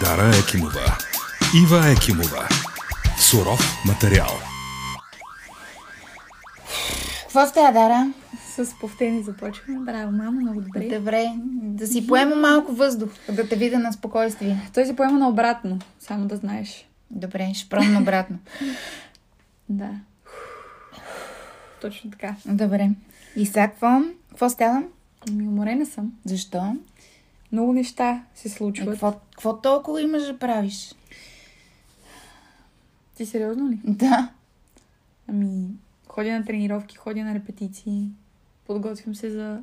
Дара Екимова. Ива Екимова. Суров материал. Какво става, Дара? С повтени започваме. Браво, мамо, много добре. Добре, да си поема малко въздух, да те видя на спокойствие. Той си поема наобратно, само да знаеш. Добре, ще пробвам обратно. Да. Точно така. Добре. И сега какво? Какво става? Ами, уморена съм. Защо? Много неща се Е, случват. Какво, какво толкова имаш да правиш? Ти сериозно ли? Да. Ами, ходя на тренировки, ходя на репетиции, подготвям се за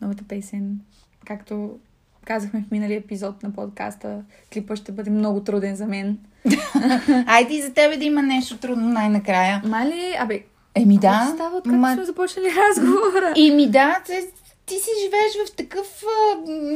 новата песен. Както казахме в миналия епизод на подкаста, клипа ще бъде много труден за мен. Айде и за тебе да има нещо трудно най-накрая. Мали, абе, Еми да, става, откакто ма- сме започнали разговора? Еми да, ти, ти си живееш в такъв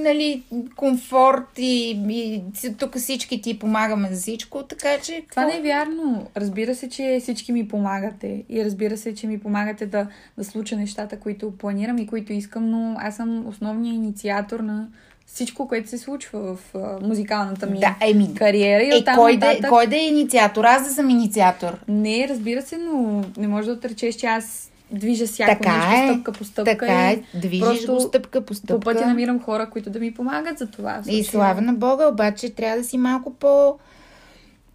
нали, комфорт и, и тук всички ти помагаме за всичко, така че... Това не е вярно. Разбира се, че всички ми помагате. И разбира се, че ми помагате да, да случа нещата, които планирам и които искам, но аз съм основният инициатор на всичко, което се случва в музикалната ми Да, еми, кариера. И Е, кой да, нататък... кой да е инициатор? Аз да съм инициатор. Не, разбира се, но не може да отречеш, че аз движа всяко Така нещо е. стъпка по стъпка. Така и е, движиш го стъпка по стъпка. По пътя намирам хора, които да ми помагат за това. И слава на Бога, обаче трябва да си малко по...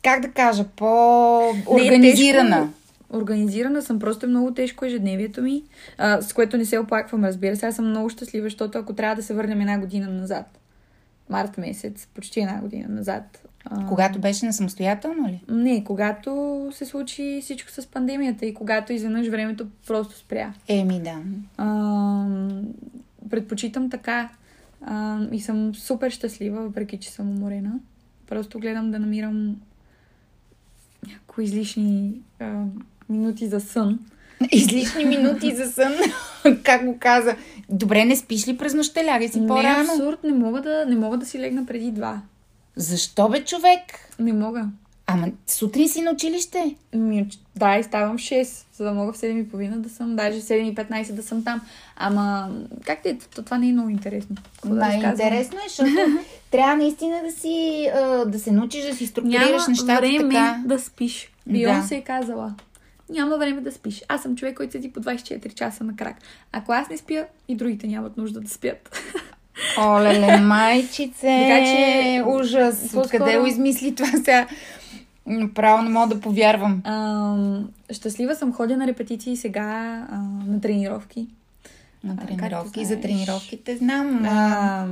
Как да кажа? Е По-организирана. тежко. Организирана съм, просто е много тежко ежедневието ми, а, с което не се оплаквам, разбира се. Аз съм много щастлива, защото ако трябва да се върнем една година назад, март месец, почти една година назад. А, Когато беше на самостоятелно ли? Не, когато се случи всичко с пандемията и когато изведнъж времето просто спря. Еми да. А, предпочитам така а, и съм супер щастлива, въпреки че съм уморена. Просто гледам да намирам някои излишни а, минути за сън. Излишни минути за сън. как го каза? Добре, не спиш ли през нощта? Лягай си Не по-рано. абсурд, не мога, да, не мога да си легна преди два. Защо бе, човек? Не мога. Ама сутрин си на училище. Ми, да, и ставам в 6, за да мога в 7.30 да съм, даже в 7.15 да съм там. Ама, как ти е? То- Това не е много интересно. Да? Най-интересно е, защото трябва наистина да си, да се научиш да си структурираш Няма нещата време така. да спиш. Бион се е казала. Няма време да спиш. Аз съм човек, който седи по 24 часа на крак. Ако аз не спя, и другите нямат нужда да спят. Олеле, майчице, Така че, ужас. Откъде го измисли това сега? Право не мога да повярвам. Ам, щастлива съм, ходя на репетиции сега, а, на тренировки. На А, тренировки. както За тренировките знам. А,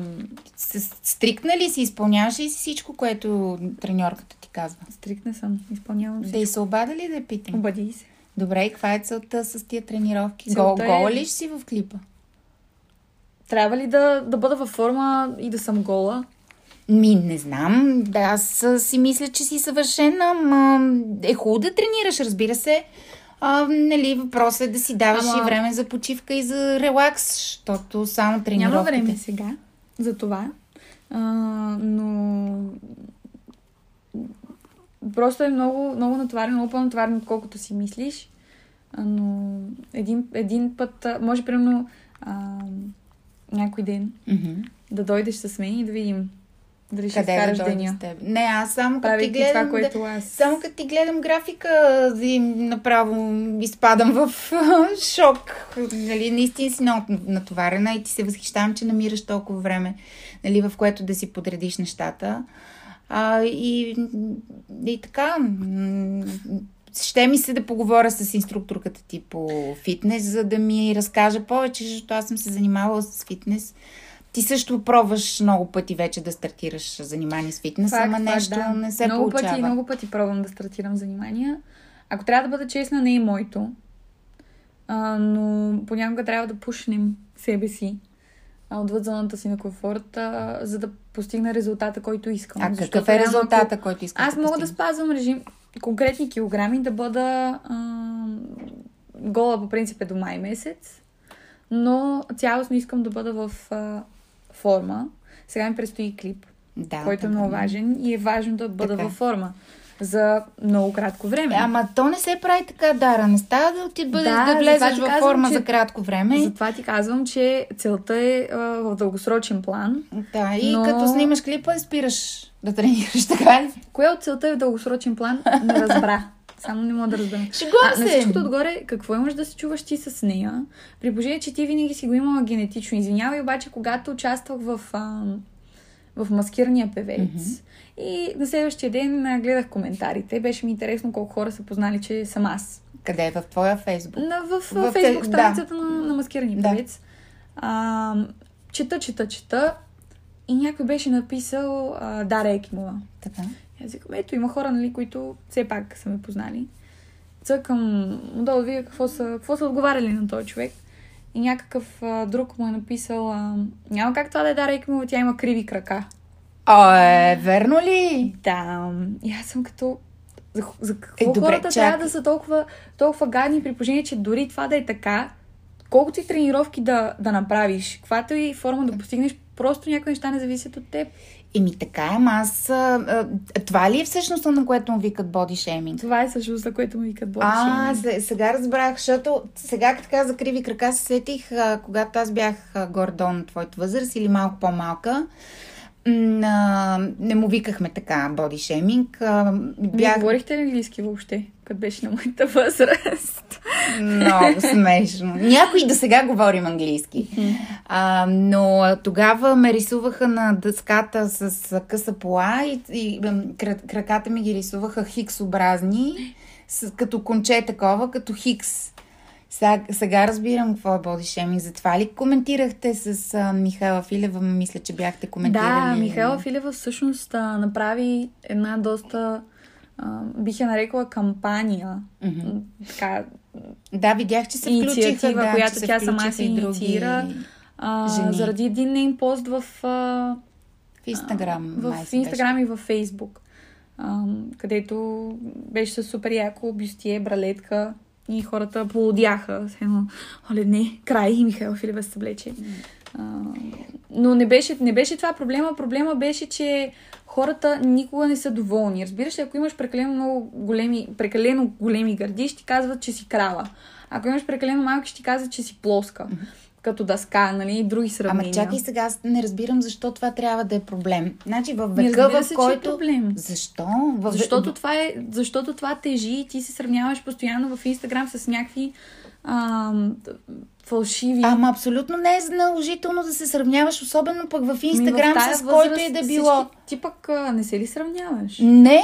стрикна ли си? Изпълняваш ли си всичко, което треньорката ти казва? стрикна съм, изпълнявам Да се. и се обада ли да я питам? Обади се. Добре, и каква е целта с тия тренировки? Гол, е- гола ли ще си в клипа? Трябва ли да, да бъда във форма и да съм гола? Ми, не знам. Да, аз си мисля, че си съвършена, ма е хубаво да тренираш, разбира се. А, нали, въпросът е да си даваш Ама- и време за почивка и за релакс, защото само тренировките... Няма време сега за това, а, но просто е много, много натоварено, много по-натоварено, отколкото си мислиш. Но един, един път, може примерно а, някой ден Мгм. да дойдеш с мен и да видим дали ще да изкараш дойда деня. с теб? Не, аз само като ти гледам... това, което аз... Да, само като ти гледам графика, и направо изпадам в шок. Нали, наистина си много натоварена и ти се възхищавам, че намираш толкова време, нали, в което да си подредиш нещата. А, и, и така, ще ми се да поговоря с инструкторката ти по фитнес, за да ми разкаже повече, защото аз съм се занимавала с фитнес. Ти също пробваш много пъти вече да стартираш занимание с фитнес, Факт, ама факт, нещо да. не се много получава. Пъти, много пъти пробвам да стартирам занимания. Ако трябва да бъда честна, не е моето. А, но понякога трябва да пушнем себе си отвъд зоната си на комфорта, за да постигна резултата, който искам. А Защото какъв е резултата, ако който искаш Аз да мога да спазвам режим, конкретни килограми, да бъда а, гола по принцип е до май месец, но цялостно искам да бъда в а, форма. Сега ми предстои клип, Да, който е така. много важен и е важно да бъда Така. във форма. За много кратко време. Ама то не се прави така, Дара. Не става да ти бъдеш Да, да, влезеш във форма че- за кратко време. Затова ти казвам, че целта е а, в дългосрочен план. Да, и Но- като снимаш клипа, спираш да тренираш, така ли? Коя от целта е в дългосрочен план, не разбра. Само не мога да разбера. Шегувам А, на се. всичкото отгоре, какво имаш да се чуваш ти с нея? При положение, че ти винаги си го имала генетично. Извинявай, обаче, когато участвах в, а, в маскирания певец mm-hmm. и на следващия ден гледах коментарите, беше ми интересно колко хора са познали, че съм аз. Къде е? В твоя фейсбук? На, в, в, фейсбук фе- страницата на, на маскирания Да. певец. А, чета, чета, чета и някой беше написал а, Дара Екимова. Така. И Аз викам, ето има хора, нали, които все пак са ме познали. Цъкам отдолу да видя какво са, какво са отговаряли на този човек. И някакъв а, друг му е написал, а, няма как това да е Дара Екимова, тя има криви крака. О, е, верно ли? Да, и аз съм като... За, за какво Е, добре, хората чакай. трябва да са толкова, толкова гадни при положение, че дори това да е така, колкото и тренировки да, да направиш, каквато и форма да постигнеш, просто някои неща не зависят от теб. Еми така е, аз... А, а, това ли е всъщност на което му викат боди шейминг? Това е също, за което му викат боди А, сега разбрах, защото сега като каза криви крака се сетих, а, когато аз бях а, горе-долу на твоята възраст или малко по-малка. Не му викахме така боди шейминг. А, Вие бях говорихте ли английски въобще, като беше на моята възраст? много смешно. Някои до сега говорим английски. А, но тогава ме рисуваха на дъската с къса пола и, и краката ми ги рисуваха хиксобразни, с, като конче такова, като хикс. Сега, сега разбирам какво е бодишеминг. Затова ли коментирахте с а, Михайла Филева? Мисля, че бяхте коментирали. Да, Михайла Филева всъщност а, направи една доста, а, бих я нарекла кампания. М, Така, Да, видях, че се включиха. да, която тя сама се инициира. а, жени. заради един нейн пост в, а, В Инстаграм. в Инстаграм и в Фейсбук, а, където беше супер яко бюстие, бралетка и хората полудяха. С едно, оле, не, край и Михаил Филева се съблече. Но не беше, не беше това проблема. Проблема беше, че хората никога не са доволни. Разбираш ли, ако имаш прекалено много големи, прекалено големи гърди, ще ти казват, че си крава. Ако имаш прекалено малки, ще ти казват, че си плоска. Като дъска, нали, и други сравнения. Ама чакай сега, аз не разбирам защо това трябва да е проблем. Значи в века, в се, че е който... проблем. Защо? В... Защото това, е, защото това тежи и ти се сравняваш постоянно в Инстаграм с някакви ам, фалшиви. Ама абсолютно не е наложително да се сравняваш, особено пък в Ми, Инстаграм в с който и да всички- било. Ти пък а, не се ли сравняваш? Не,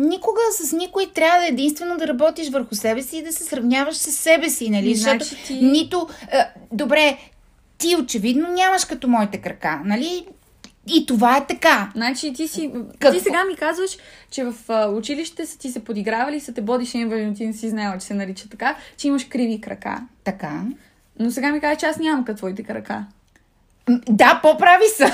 никога с никой трябва да единствено да работиш върху себе си и да се сравняваш с себе си, нали? Защото значи ти- нито... А, добре, ти очевидно нямаш като моите крака, нали? И това е така. Значи ти си... Какво? Ти сега ми казваш, че в а, училище са ти се подигравали са те боди шеймвали, но ти не си знаела, че се нарича така, че имаш криви крака. Така. Но сега ми казваш, че аз нямам като твоите крака. Да, по-прави са.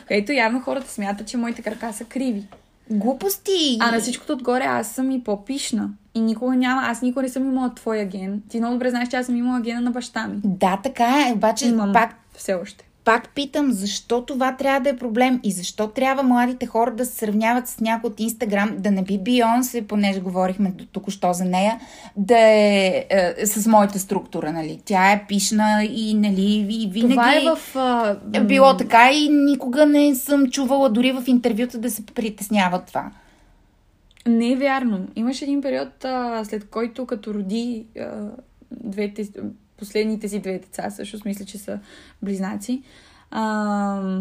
ето явно хората смятат, че моите крака са криви. Глупости. А на всичкото отгоре аз съм и по-пишна. И никога няма, аз никога не съм имала твоя ген. Ти много добре знаеш, че аз съм имала гена на баща ми. Да, така е, обаче Имам пак все още. Пак питам, защо това трябва да е проблем и защо трябва младите хора да се сравняват с някой от Инстаграм, да не би Бионсе, понеже говорихме току-що за нея, да е, е с моята структура, нали? Тя е пишна и, нали, и винаги Това е в... А, е било така и никога не съм чувала дори в интервюта да се притеснява това. Не е вярно. Имаш един период, а, след който като роди а, двете, последните си две деца, също мисля, че са близнаци, а,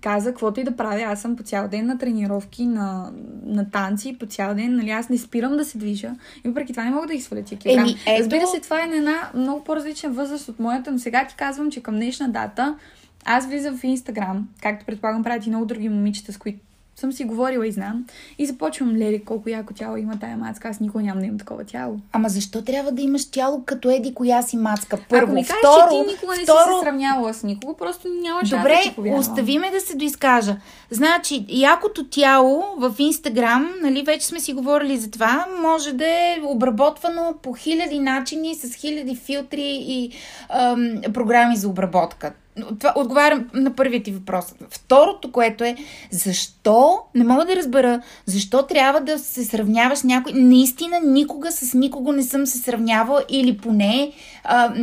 каза, каквото и да правя, аз съм по цял ден на тренировки, на, на танци, по цял ден, нали, аз не спирам да се движа. И въпреки това не мога да ги сваля тия килограми. Еми, ето- Разбира се, това е на една много по-различна възраст от моята, но сега ти казвам, че към днешна дата аз влизам в Инстаграм, както предполагам правят и много други момичета, с които съм си говорила и знам. И започвам, леле, колко яко тяло има тая мацка. Аз никога нямам да имам такова тяло. Ама защо трябва да имаш тяло като еди коя си мацка? Първо, Ако ми кажеш, второ, че ти никога не второ, си се сравнявала с никого, просто нямаш Добре, да остави ме да се доизкажа. Значи, якото тяло в Инстаграм, нали, вече сме си говорили за това, може да е обработвано по хиляди начини, с хиляди филтри и ам, програми за обработка. Това отговарям на първият ти въпрос. Второто, което е, защо, не мога да разбера, защо трябва да се сравняваш с някой. Наистина никога с никого не съм се сравнявала или поне а,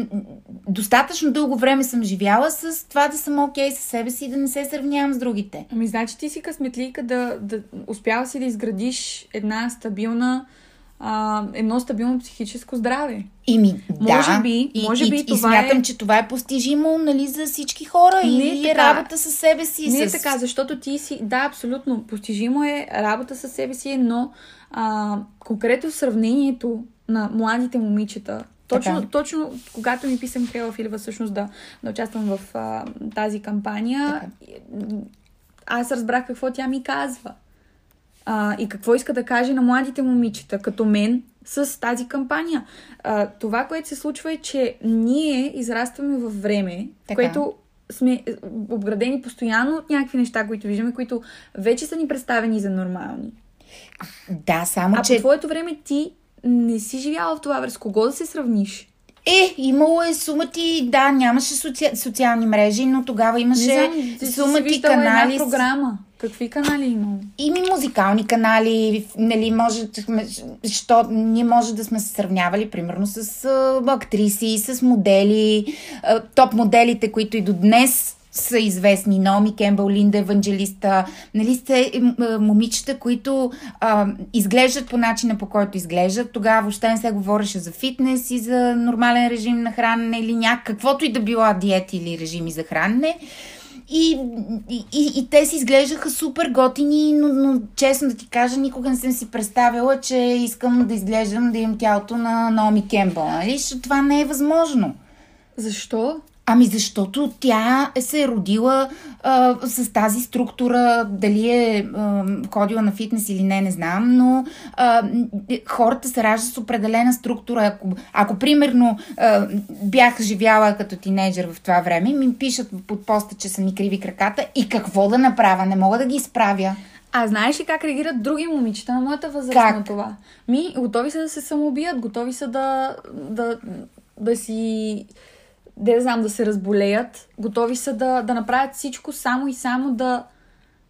достатъчно дълго време съм живяла с това да съм окей със себе си и да не се сравнявам с другите. Ами, значи ти си късметлийка да, да успява си да изградиш една стабилна, а, едно стабилно психическо здраве. Ими, Може да. би- и, може и, би и, това смятам, е- че това е постижимо нали, за всички хора Не и е е така. работа със себе си. Не е с... така, защото ти си, да, абсолютно, постижимо е работа със себе си, но а, конкретно сравнението на младите момичета, точно, Така. точно когато ми писа Михайла Филева всъщност да, да участвам в а, тази кампания, аз разбрах какво тя ми казва. А, и какво иска да каже на младите момичета, като мен, с тази кампания. А, това, което се случва е, че ние израстваме във време, Така. което сме е, обградени постоянно от някакви неща, които виждаме, които вече са ни представени за нормални. Да, само А че... по твоето време ти не си живяла в това време. С кого да се сравниш? Е, имало е сумати, да, нямаше соци... социални мрежи, но тогава имаше не знам, сумати канали. една програма. Какви канали има? Ими музикални канали, нали, може, що, ние може да сме се сравнявали, примерно, с а, актриси, с модели, а, топ моделите, които и до днес са известни. Наоми Кембъл, Линда Евангелиста, нали, сте а, момичета, които а, изглеждат по начина, по който изглеждат. Тогава въобще не се говореше за фитнес и за нормален режим на хранене или някаквото и да била диети или режими за хранене. И, и, и, и те си изглеждаха супер готини, но, но честно да ти кажа, никога не съм си представила, че искам да изглеждам, да имам тялото на Наоми Кембъл. Нали? Това не е възможно. Защо? Ами защото тя се е родила а, с тази структура, дали е а, ходила на фитнес или не, не знам, но а, хората се раждат с определена структура. Ако, ако примерно а, бях живяла като тинейджър в това време, ми пишат под поста, че са ми криви краката и какво да направя, не мога да ги изправя. А знаеш ли как реагират други момичета на моята възраст Как? на това? Ми, готови са да се самоубият, готови са да, да, да си, да знам, да се разболеят, готови са да, да направят всичко само и само да,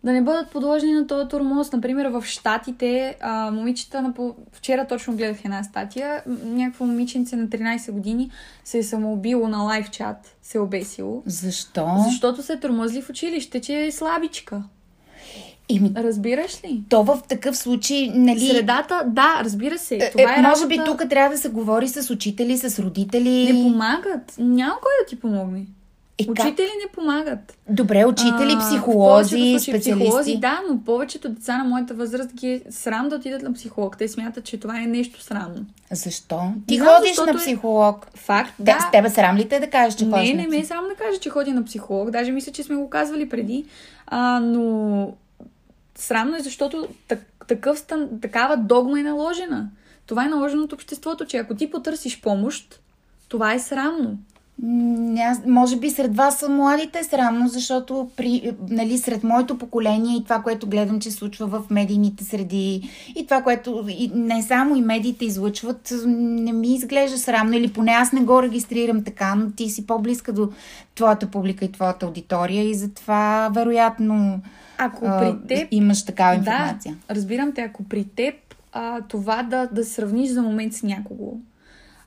да не бъдат подложени на този турмоз. Например, в Штатите, а, момичета, на, вчера точно гледах една статия, някакво момиченце на 13 години се е самоубило на лайв чат, се е обесило. Защо? Защото се е тормозли в училище, че е слабичка. Ими, Разбираш ли? то в такъв случай, нали... Средата, да, разбира се. Е, Това е, е, може би тук трябва да се говори с учители, с родители. Не помагат. Няма кой да ти помогне. Е, как? Учители не помагат. Добре, учители, А, психолози, повечето случаи специалисти. Психолози, да, но повечето деца на моята възраст ги е срам да отидат на психолог. Те смятат, че това е нещо срамно. Защо? Ти знам, ходиш защото на е- психолог. Факт, Да. да. С тебе срам ли те да кажеш, че ходиш Не, не ме е срам да кажа, че ходя на психолог. Даже мисля, че сме го казвали преди. А, но срамно е, защото так, такъв такава догма е наложена. Това е наложено от обществото, че ако ти потърсиш помощ, това е срамно. Аз, може би сред вас са младите срамно, защото при, нали, сред моето поколение и това, което гледам, че случва в медийните среди и това, което и не само и медиите излъчват, не ми изглежда срамно или поне аз не го регистрирам така, но ти си по-близка до твоята публика и твоята аудитория и затова вероятно Ако а, при теб имаш такава информация. Да, разбирам те, ако при теб а, това да, да сравниш за момент с някого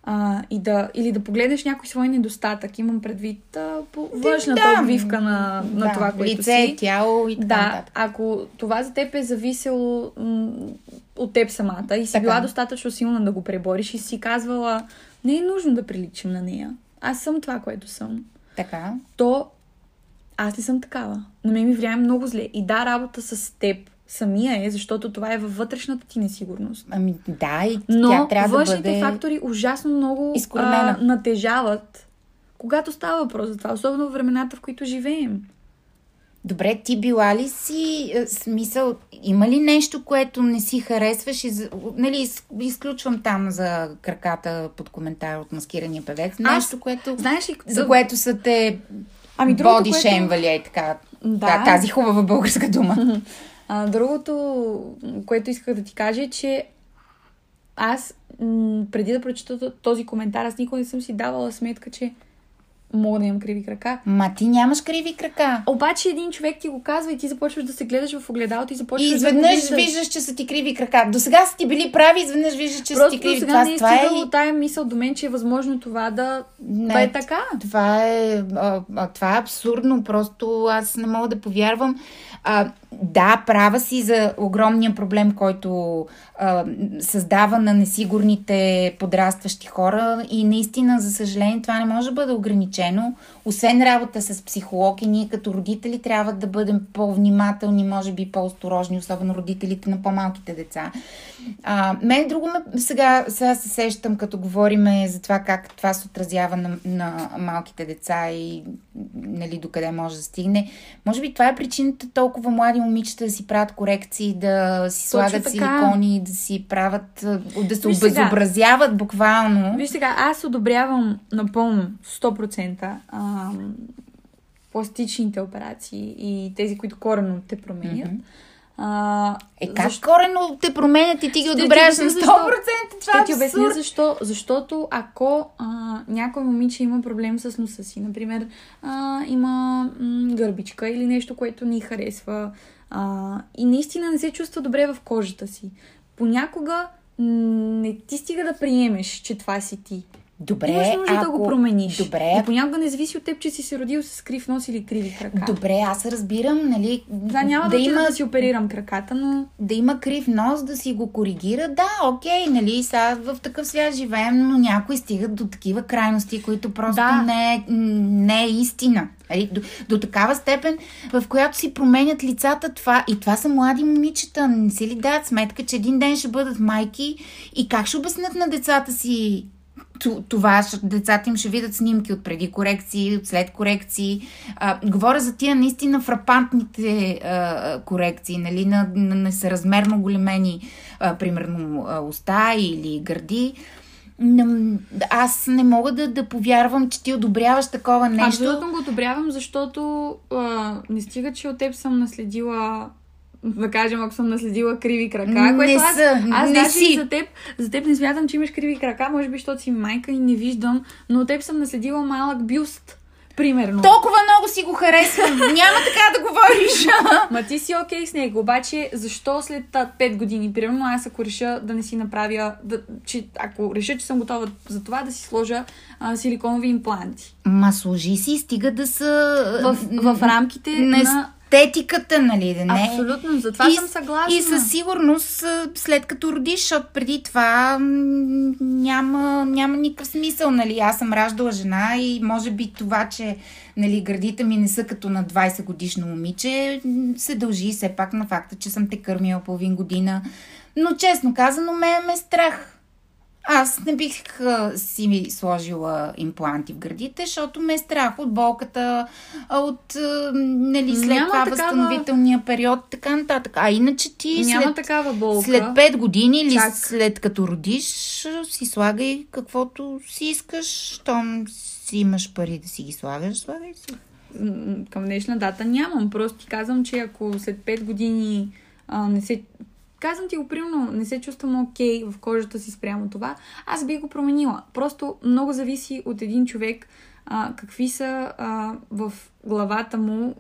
а, и да, или да погледнеш някой свой недостатък, имам предвид а, по външната Да, обвивка на, на да, това, което лице, си. тяло и така Да, нататък. ако това за теб е зависело м- от теб самата и си Така. била достатъчно силна да го пребориш и си казвала, не е нужно да приличам на нея. Аз съм това, което съм. Така. То аз не съм такава. На мен ми влияе много зле. И да, работа с теб самия е, защото това е във вътрешната ти несигурност. Ами да, и Но тя трябва да бъде... фактори ужасно много изкоренена. а, натежават, когато става въпрос за това, особено в времената, в които живеем. Добре, ти била ли си е, смисъл, има ли нещо, което не си харесваш и, за- нали, из- изключвам там за краката под коментар от маскирания певец, нещо, което, Знаеш ли, за което са те Ами, другото, боди което- шемвали, е така, да. тази хубава българска дума. А, другото, което исках да ти кажа е, че аз м- преди да прочета този коментар, аз никога не съм си давала сметка, че мога да имам криви крака. Ма ти нямаш криви крака. Обаче един човек ти го казва и ти започваш да се гледаш в огледалото и започваш И да изведнъж го виждаш. виждаш, че са ти криви крака. До сега са ти били прави, изведнъж виждаш, че са Просто ти криви. сега Това, не е това е, стигало тая мисъл до мен, че е възможно това да, да е така. Това е, а, това е абсурдно. Просто аз не мога да повярвам. А, да, права си за огромния проблем, който а, създава на несигурните подрастващи хора и наистина, за съжаление, това не може да бъде ограничено. Освен работа с психолог и ние като родители трябва да бъдем по-внимателни, може би по-осторожни, особено родителите на по-малките деца. А, мен друго ме, сега, сега се сещам, като говориме за това как това се отразява на, на малките деца и нали, докъде може да стигне. Може би това е причината толкова млади момичета да си правят корекции, да си Точно слагат така. силикони, да си правят, да се Виж сега. обезобразяват буквално. Виж сега, аз одобрявам напълно 100% ам, пластичните операции и тези, които корено те променят. Мгм. А, Е, как защо- корено те променят и ти ги одобряваш на обясня 100%? защо. Това е Ще ти обясня защо. Защото ако а, някой момиче има проблем с носа си, например, а, има м, гърбичка или нещо, което ни харесва а, и наистина не се чувства добре в кожата си, понякога не ти стига да приемеш, че това си ти. Добре, Имаш нужда ако... да го промениш. Добре, И понякога не зависи от теб, че си се родил с крив нос или криви крака. Добре, аз разбирам, нали, Да, няма да, да, има, да си оперирам краката, но да има крив нос, да си го коригира. Да, окей, нали, сега в такъв свят живеем, но някои стигат до такива крайности, които просто Да. не, е, не е истина. Нали, До, до такава степен, в която си променят лицата това. И това са млади момичета. Не си ли дадат сметка, че един ден ще бъдат майки и как ще обяснят на децата си това, децата им ще видят снимки от преди корекции, от след корекции. А, говоря за тия наистина фрапантните а, корекции, нали, на, на несъразмерно големени, а, примерно, а, уста или гърди. Аз не мога да, да повярвам, че ти одобряваш такова нещо. Абсолютно го одобрявам, защото а, не стига, че от теб съм наследила да кажем, ако съм наследила криви крака, Не което аз, са, аз не даже си. и за теб, за теб не смятам, че имаш криви крака, може би, защото си майка и не виждам, но от теб съм наследила малък бюст, примерно. Толкова много си го харесвам. Няма така да говориш. Ма ти си окей с него, обаче защо след 5 години, примерно аз ако реша да не си направя, да, че, ако реша, че съм готова за това, да си сложа а, силиконови импланти. Ма служи си, стига да са... В, в рамките на на... естетиката, нали? Да не... Абсолютно, за това и, съм съгласна. И със сигурност, след като родиш, защото преди това няма, няма никакъв смисъл, нали? Аз съм раждала жена и може би това, че нали, гърдите ми не са като на 20 годишно момиче, се дължи все пак на факта, че съм те кърмила половин година. Но честно казано, ме ме страх. Аз не бих а, си ми сложила импланти в гърдите, защото ме е страх от болката, от а, нали, след Няма това такава- възстановителния период, така нататък. А иначе ти Няма след, такава болка. след 5 години или Чак. след като родиш, си слагай каквото си искаш, щом си имаш пари да си ги слагаш, слагай си. Към днешна дата нямам. Просто ти казвам, че ако след 5 години а, не се... Казвам ти го, примерно, не се чувствам окей в кожата си спрямо това, аз би го променила. Просто много зависи от един човек а, какви са а, в главата му,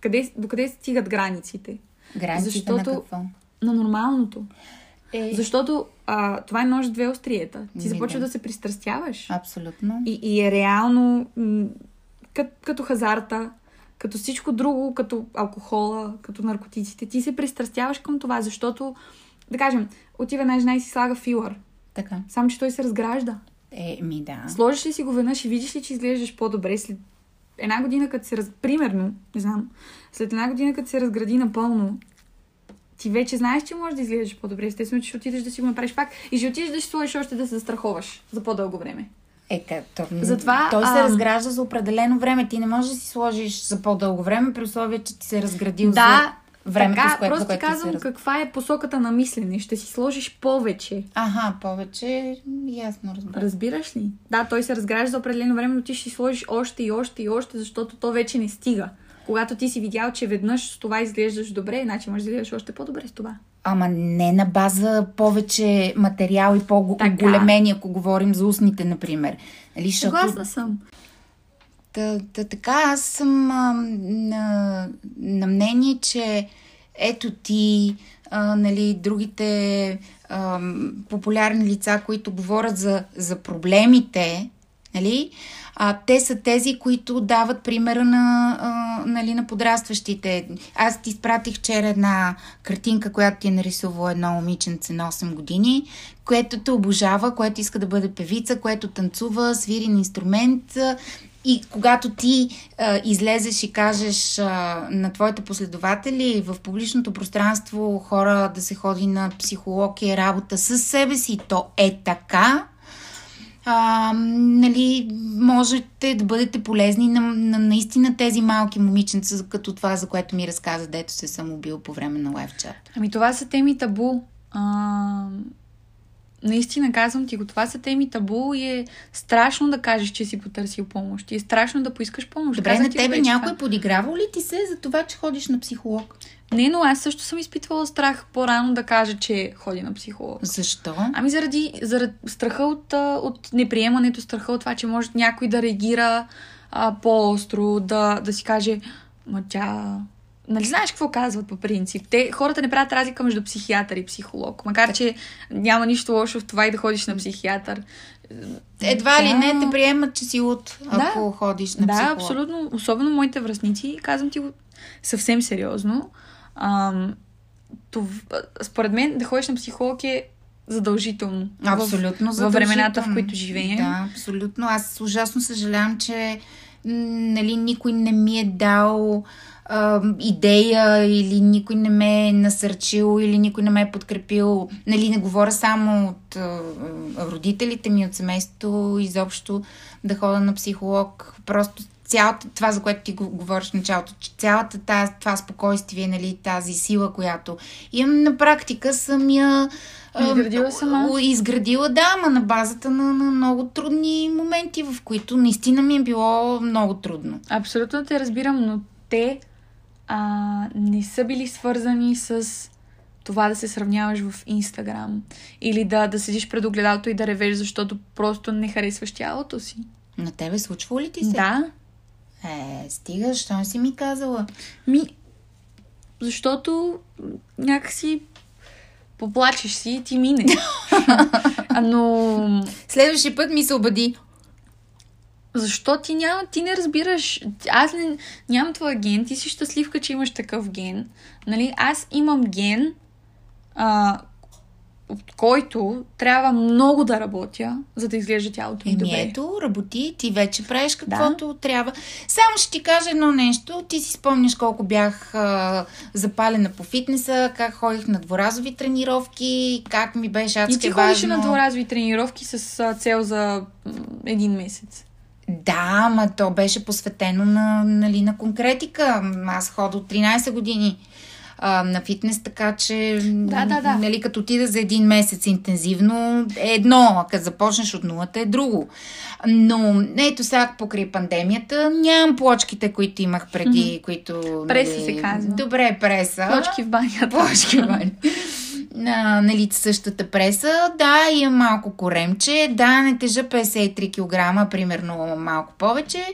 къде, докъде стигат границите. Границите Защото- на какво? На нормалното. Е, Защото а, това е нож две остриета. Ти Ми, започва да. да се пристрастяваш. Абсолютно. И, и е реално м- кът, като хазарта, като всичко друго, като алкохола, като наркотиците. Ти се пристрастяваш към това, защото, да кажем, отива една жена и си слага филър. Така. Само, че той се разгражда. Е, ми да. Сложиш ли си го веднъж и видиш ли, че изглеждаш по-добре след една година, като се раз... Примерно, не знам, след една година, като се разгради напълно, ти вече знаеш, че можеш да изглеждаш по-добре. Естествено, че ще отидеш да си го направиш пак и ще отидеш да си сложиш още да се застраховаш за по-дълго време. Е, като, Затова, той се ам, разгражда за определено време. Ти не можеш да си сложиш за по-дълго време, при условие, че ти се е разградил Да, за времето, така, с което, просто ти казвам раз... каква е посоката на мислене. Ще си сложиш повече. Аха, повече ясно разбрах. Разбираш ли? Да, той се разгражда за определено време, но ти ще си сложиш още и още и още, защото то вече не стига. Когато ти си видял, че веднъж с това изглеждаш добре, значи можеш да изглеждаш още по-добре с това. Ама не на база повече материал и по-големени, ако говорим за устните, например. Нали, Съгласна съм. та, та, така, аз съм а, на, на мнение, че ето ти, а, нали, другите а, популярни лица, които говорят за, за проблемите, нали, а, те са тези, които дават примера на, а, нали, на подрастващите. Аз ти изпратих вчера една картинка, която ти е нарисувала едно момиченце на 8 години, което те обожава, което иска да бъде певица, което танцува, свири на инструмент. И когато ти а, излезеш и кажеш а, на твоите последователи в публичното пространство хора да се ходи на психолог и работа с себе си, то е така, а, нали, можете да бъдете полезни на, на наистина тези малки момиченца, като това, за което ми разказа, дето се съм убил по време на лайв чат. Ами това са теми табу. А, наистина казвам ти го, това са теми табу и е страшно да кажеш, че си потърсил помощ. И е страшно да поискаш помощ. Добре, Казах на тебе вече някой това. подигравал ли ти се за това, че ходиш на психолог? Не, но аз също съм изпитвала страх по-рано да кажа, че ходи на психолог. Защо? Ами заради, заради страха от, от неприемането, страха от това, че може някой да реагира а, по-остро, да, да си каже, ма тя... Нали знаеш какво казват по принцип? Те, хората не правят разлика между психиатър и психолог. Макар, че няма нищо лошо в това и да ходиш на психиатър. Едва ли Тя- не те приемат, че си луд, ако Да. ходиш на Да, психолог. абсолютно. Особено моите връзници, казвам ти го съвсем сериозно. Ам, това, според мен да ходиш на психолог е задължително. Абсолютно В, във времената, в задължително. които живеем. Да, абсолютно. Аз ужасно съжалявам, че нали, никой не ми е дал а, идея или никой не ме е насърчил или никой не ме е подкрепил. Нали, не говоря само от а, родителите ми, от семейството, изобщо да хода на психолог. Просто цялата, това, за което ти го- говориш в началото, че цялата тази, това спокойствие, нали, тази сила, която имам на практика съм я Изградила сама. Изградила, да, ама на базата на, на много трудни моменти, в които наистина ми е било много трудно. Абсолютно те разбирам, но те а, не са били свързани с това да се сравняваш в Инстаграм или да, да седиш пред огледалото и да ревеш, защото просто не харесваш тялото си. На тебе случва ли ти се? Да, Е, стига, защо не си ми казала? ми, защото някакси поплачеш си и ти мине. а, но Следващия път ми се обади. Защо ти няма, ти не разбираш, аз не, нямам твой ген, ти си щастливка, че имаш такъв ген. Нали? Аз имам ген, а, от който трябва много да работя, за да изглежда тялото ми Еми добре. ето, работи, ти вече правиш каквото да. трябва. Само ще ти кажа едно нещо. Ти си спомняш колко бях а, запалена по фитнеса, как ходих на дворазови тренировки, как ми беше адски И ти важно. ходиш на дворазови тренировки с а, цел за м, един месец. Да, ама то беше посветено на, нали, на конкретика. Аз хода от 13 години а, на фитнес, така че Да, да, да. Нали, като отида за един месец интензивно е едно, а като започнеш от нулата е друго. Но ето сега покрай пандемията нямам плочките, които имах преди, mm-hmm. които... Преса се казва. Добре, преса. Плочки в банята. Плочки в банята. На, нали, същата преса. Да, имам малко коремче. Да, не тежа 53 кг, примерно малко повече.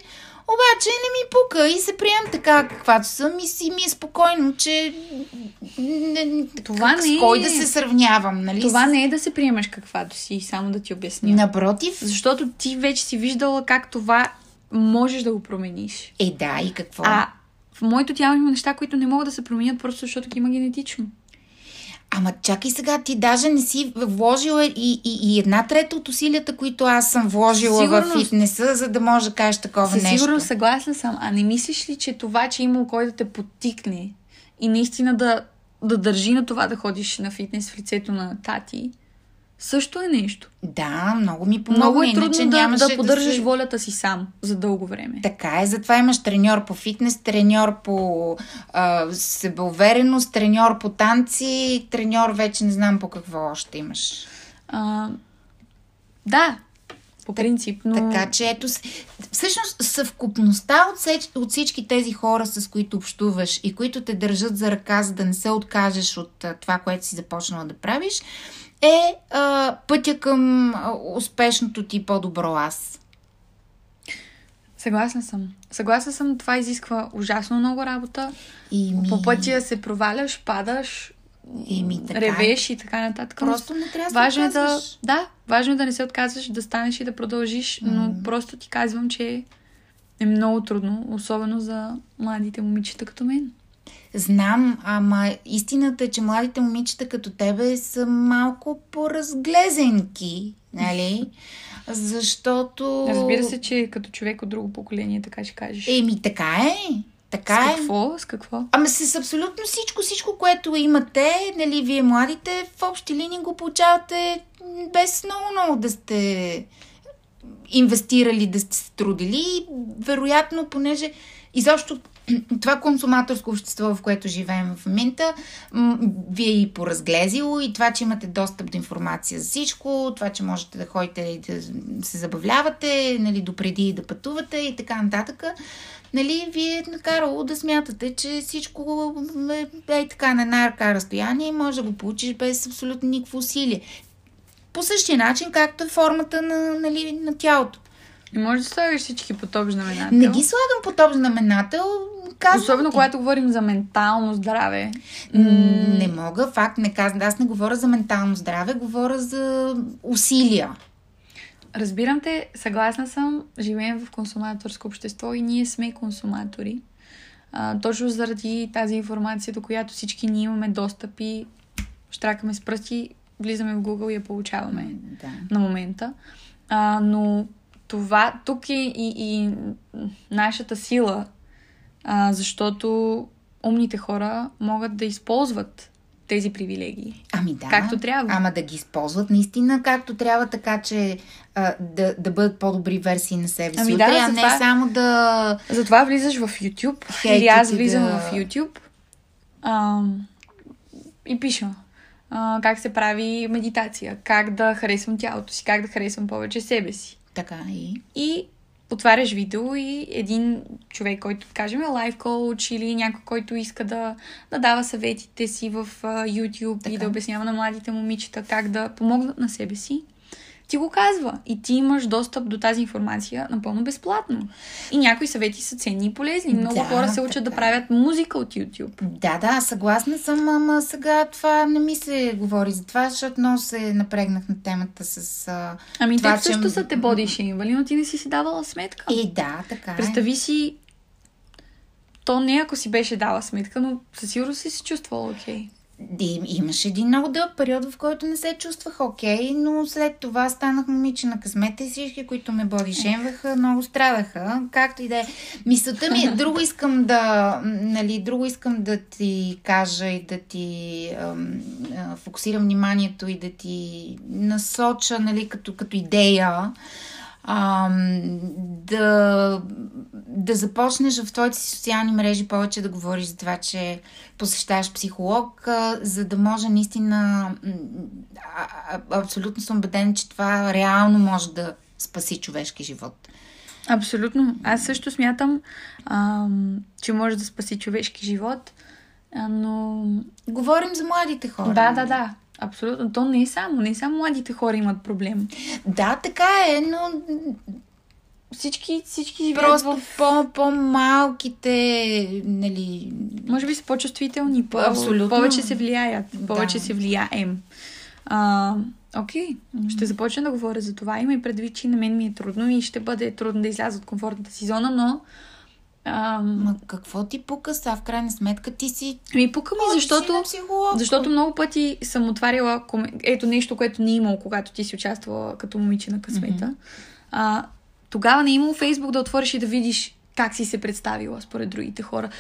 Обаче не ми пука и се приемам така, каквато съм и си ми е спокойно, че не, Това как, не с кой е- да се сравнявам, нали? Това не е да се приемаш каквато си, само да ти обясня. Напротив, Защото ти вече си виждала как това можеш да го промениш. е да, и какво? А в моето тяло има неща, които не могат да се променят, просто защото ги има генетично. Ама чакай сега, ти даже не си вложила и, и, и една трета от усилията, които аз съм вложила в Сигурност. фитнеса, за да може да кажеш такова Със нещо. сигурност съгласна съм. А не мислиш ли, че това, че има кой да те подтикне и наистина да, да държи на това да ходиш на фитнес в лицето на тати, също е нещо. Да, много ми помогна. Много е трудно да, да поддържаш се... волята си сам за дълго време. Така е, затова имаш треньор по фитнес, треньор по а, себеувереност, треньор по танци, треньор вече не знам по какво още имаш. А, да, по принцип, но... Така че ето, всъщност съвкупността от, сеч, от всички тези хора, с които общуваш и които те държат за ръка, за да не се откажеш от това, което си започнала да правиш, е а, пътя към а, успешното ти по-добро аз. Съгласна съм. Съгласна съм, това изисква ужасно много работа. И ми... По пътя се проваляш, падаш, И ми така. ревеш и така нататък. Но Просто не трябва да се важно е да, важно е да не се отказваш, да станеш и да продължиш, но М. просто ти казвам, че е много трудно, особено за младите момичета като мен. Знам, ама истината е, че младите момичета като тебе са малко поразглезенки, нали? Защото... Разбира се, че като човек от друго поколение, така ще кажеш. Еми, така е. Така с е. какво? С какво? Ама с абсолютно всичко, всичко, което имате, нали, вие младите, в общи линии го получавате без много-много да сте инвестирали, да сте се трудили. Вероятно, понеже изобщо това консуматорско общество, в което живеем в момента, ви е и поразглезило и това, че имате достъп до информация за всичко, това, че можете да ходите и да се забавлявате, нали, допреди да пътувате и така нататък, нали, ви е накарало да смятате, че всичко е, е така на една ръка разстояние и може да го получиш без абсолютно никакво усилие. По същия начин, както е формата на, нали, на тялото. И може да слагаш всички по топ знаменател. Не ги слагам по топ знаменател, казвам Особено ти. когато говорим за ментално здраве. Не мога, факт, не казвам. Аз не говоря за ментално здраве, говоря за усилия. Разбирам те, съгласна съм, живеем в консуматорско общество и ние сме консуматори. А, точно заради тази информация, до която всички ние имаме достъп и штракаме с пръсти, влизаме в Google и я получаваме Да. на момента. А, но това тук е и, и нашата сила, а, защото умните хора могат да използват тези привилегии. Ами да. Както трябва. Ама да ги използват наистина както трябва, така че а, да, да бъдат по-добри версии на себе си. Ами да, а не само да... Затова влизаш в YouTube Хейтите или аз влизам да- в YouTube а, и пиша а, как се прави медитация, как да харесвам тялото си, как да харесвам повече себе си. Така и... И отваряш видео и един човек, който, кажем, е лайф коуч или някой, който иска да, да дава съветите си в YouTube Така. и да обяснява на младите момичета как да помогнат на себе си, ти го казва. И ти имаш достъп до тази информация напълно безплатно. И някои съвети са ценни и полезни. Много Да, хора се учат да така. правят музика от YouTube. Да, да, съгласна съм, ама сега това не ми се говори за това, защото много се напрегнах на темата с... А... Ами Това, те също че- са те бодишеймвали, но ти не си си давала сметка. Е, да, така е. Представи си, то не ако си беше дала сметка, но със сигурност си се чувствала окей. И, имаше един много дълъг период, в който не се чувствах окей, но след това станах момиче на късмета и всички, които ме бодишемваха, много страдаха. Както и да е. Мисълта ми е, друго искам да, нали, друго искам да ти кажа и да ти ам, а, фокусирам вниманието и да ти насоча, нали, като, като идея. Ам, да, да започнеш в твоите си социални мрежи повече да говориш за това, че посещаваш психолог, а, за да може наистина. а, а, абсолютно съм убеден, че това реално може да спаси човешки живот. Абсолютно. Аз също смятам, ам, че може да спаси човешки живот, а, но... Говорим за младите хора. Да, да, да. Абсолютно. То не е само. Не само младите хора имат проблем. Да, така е, но Всички, всички живеят просто в... по, по-малките, нали, Може би са по-чувствителни, по- Абсолютно. повече се влияят, повече Да. се влияем. А, окей, ще започна да говоря за това. Има и предвид, че на мен ми е трудно и ще бъде трудно да изляза от комфортната си зона, но ам, Ма какво ти пука са? В крайна сметка ти си... ми пука ми, защото, защото много пъти съм отваряла коме... ето нещо, което не е имало, когато ти си участвала като момиче на късмета. Mm-hmm. А, тогава не е имало Фейсбук да отвориш и да видиш как си се представила според другите хора.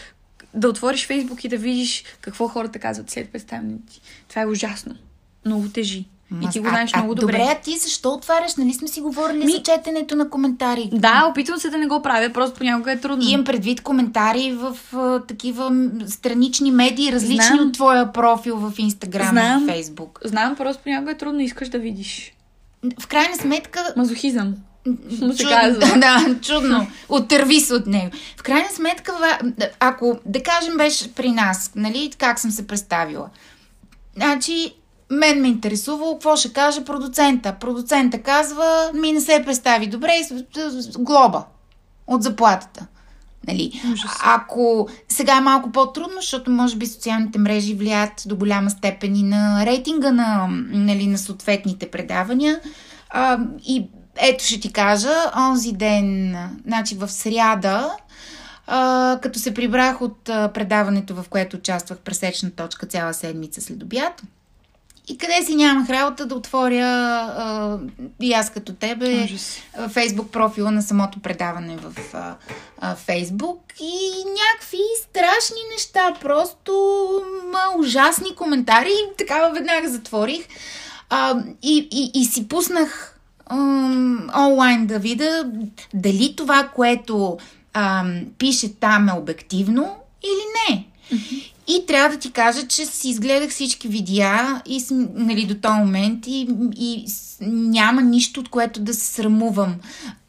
Да отвориш Фейсбук и да видиш какво хората казват след представянето ти. Това е ужасно. Много тежи. И ти го знаеш а, много добре. Добре, а ти защо отваряш? Нали сме си говорили Ми- за четенето на коментари? Да, опитвам се да не го правя, просто понякога е трудно. Имам предвид коментари в а, такива странични медии, различни Знам. от твоя профил в Инстаграм и в Фейсбук. Знам, просто понякога е трудно, искаш да видиш. В крайна сметка... Мазохизъм. Му се чудно, казва. да, чудно. Отърви се от него. В крайна сметка, ако, да кажем, беше при нас, нали, как съм се представила. Значи, мен ме интересува какво ще каже продуцента. Продуцента казва, ми не се представи добре и глоба. от заплатата. Нали? Ако сега е малко по-трудно, защото може би социалните мрежи влияят до голяма степен и на рейтинга на, нали, на съответните предавания. А, и ето ще ти кажа, онзи ден, значи в сряда, а, като се прибрах от предаването, в което участвах пресечна точка цяла седмица след обяд, и къде си нямах работа да отворя а, и аз като тебе фейсбук профила на самото предаване в а, а, фейсбук и някакви страшни неща, просто ма, ужасни коментари. Такава веднага затворих. А, и, и, и си пуснах онлайн да видя дали това, което ам, пише там е обективно или не. И трябва да ти кажа, че си изгледах всички видеа и нали, до този момент и, и няма нищо, от което да се срамувам.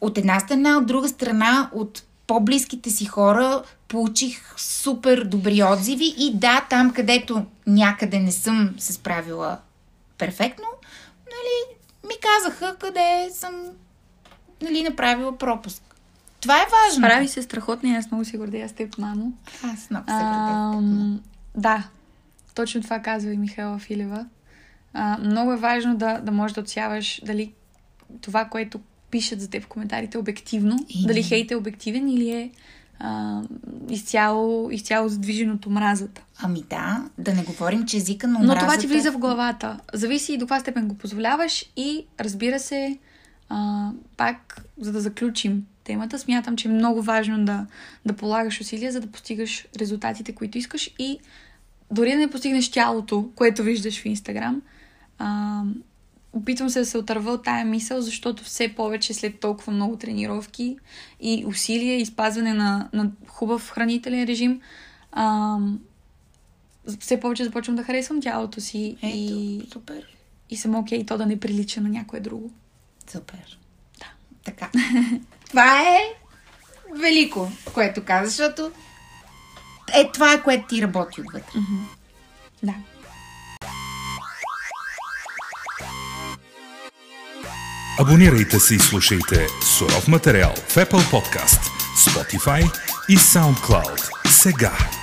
От една страна, от друга страна, от по-близките си хора получих супер добри отзиви и да, там където някъде не съм се справила перфектно, нали, ми казаха къде съм нали, направила пропуск. Това е важно. Прави се страхотно и аз много се гордея с теб, мамо. Аз много се гордея. Да, точно това казва и Михайла Филева. А, много е важно да, да можеш да отсяваш дали това, което пишат за теб в коментарите е обективно, И- дали хейт е обективен или е а, изцяло, изцяло задвижен от омразата. Ами да, да не говорим, че езика на Но омразата... това ти влиза в главата. Зависи и до каква степен го позволяваш и разбира се, а, пак, за да заключим темата, смятам, че е много важно да, да полагаш усилия, за да постигаш резултатите, които искаш и дори да не постигнеш тялото, което виждаш в Инстаграм, а, опитвам се да се отърва от тая мисъл, защото все повече след толкова много тренировки и усилия и спазване на, на хубав хранителен режим, а, все повече започвам да харесвам тялото си Ето, и, супер. и съм окей okay, то да не прилича на някое друго. Супер. Да. Така. това е велико, което каза, защото е това е, което ти работи отвътре. Да. Абонирайте се и слушайте суров материал в Apple Podcast, Spotify и SoundCloud. Сега!